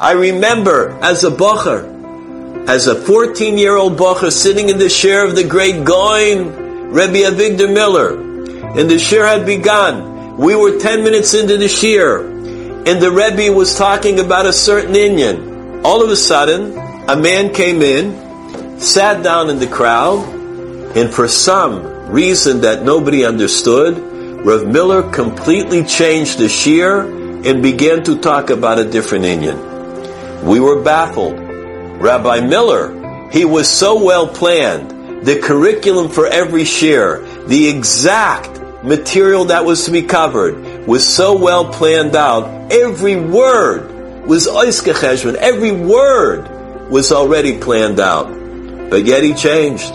I remember as a bocher, as a 14 year old bocher sitting in the shiur of the great Gaon, Rebbe Avigdor Miller, and the shiur had begun. We were 10 minutes into the shiur, and the Rebbe was talking about a certain Inyan. All of a sudden, a man came in, sat down in the crowd, and for some reason that nobody understood, Rav Miller completely changed the shiur and began to talk about a different Inyan. We were baffled. Rabbi Miller, he was so well planned. The curriculum for every shiur, the exact material that was to be covered was so well planned out. Every word was oiskecheshvan. Every word was already planned out. But yet he changed.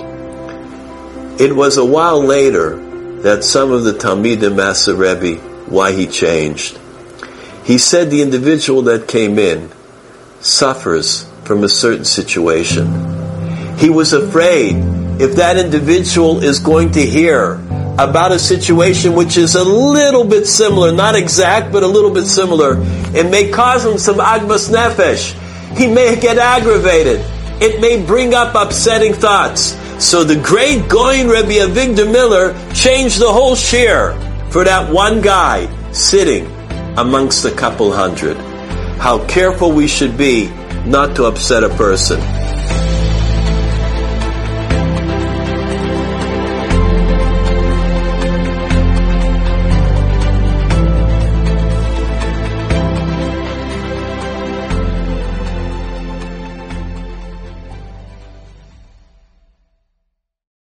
It was a while later that some of the Talmidim asked the Rebbe why he changed. He said the individual that came in suffers from a certain situation. He was afraid if that individual is going to hear about a situation which is a little bit similar, not exact, but a little bit similar, it may cause him some agmas nefesh. He may get aggravated. It may bring up upsetting thoughts. So the great Gaon Rebbe Avigdor Miller changed the whole shiur for that one guy sitting amongst a couple hundred how careful we should be not to upset a person.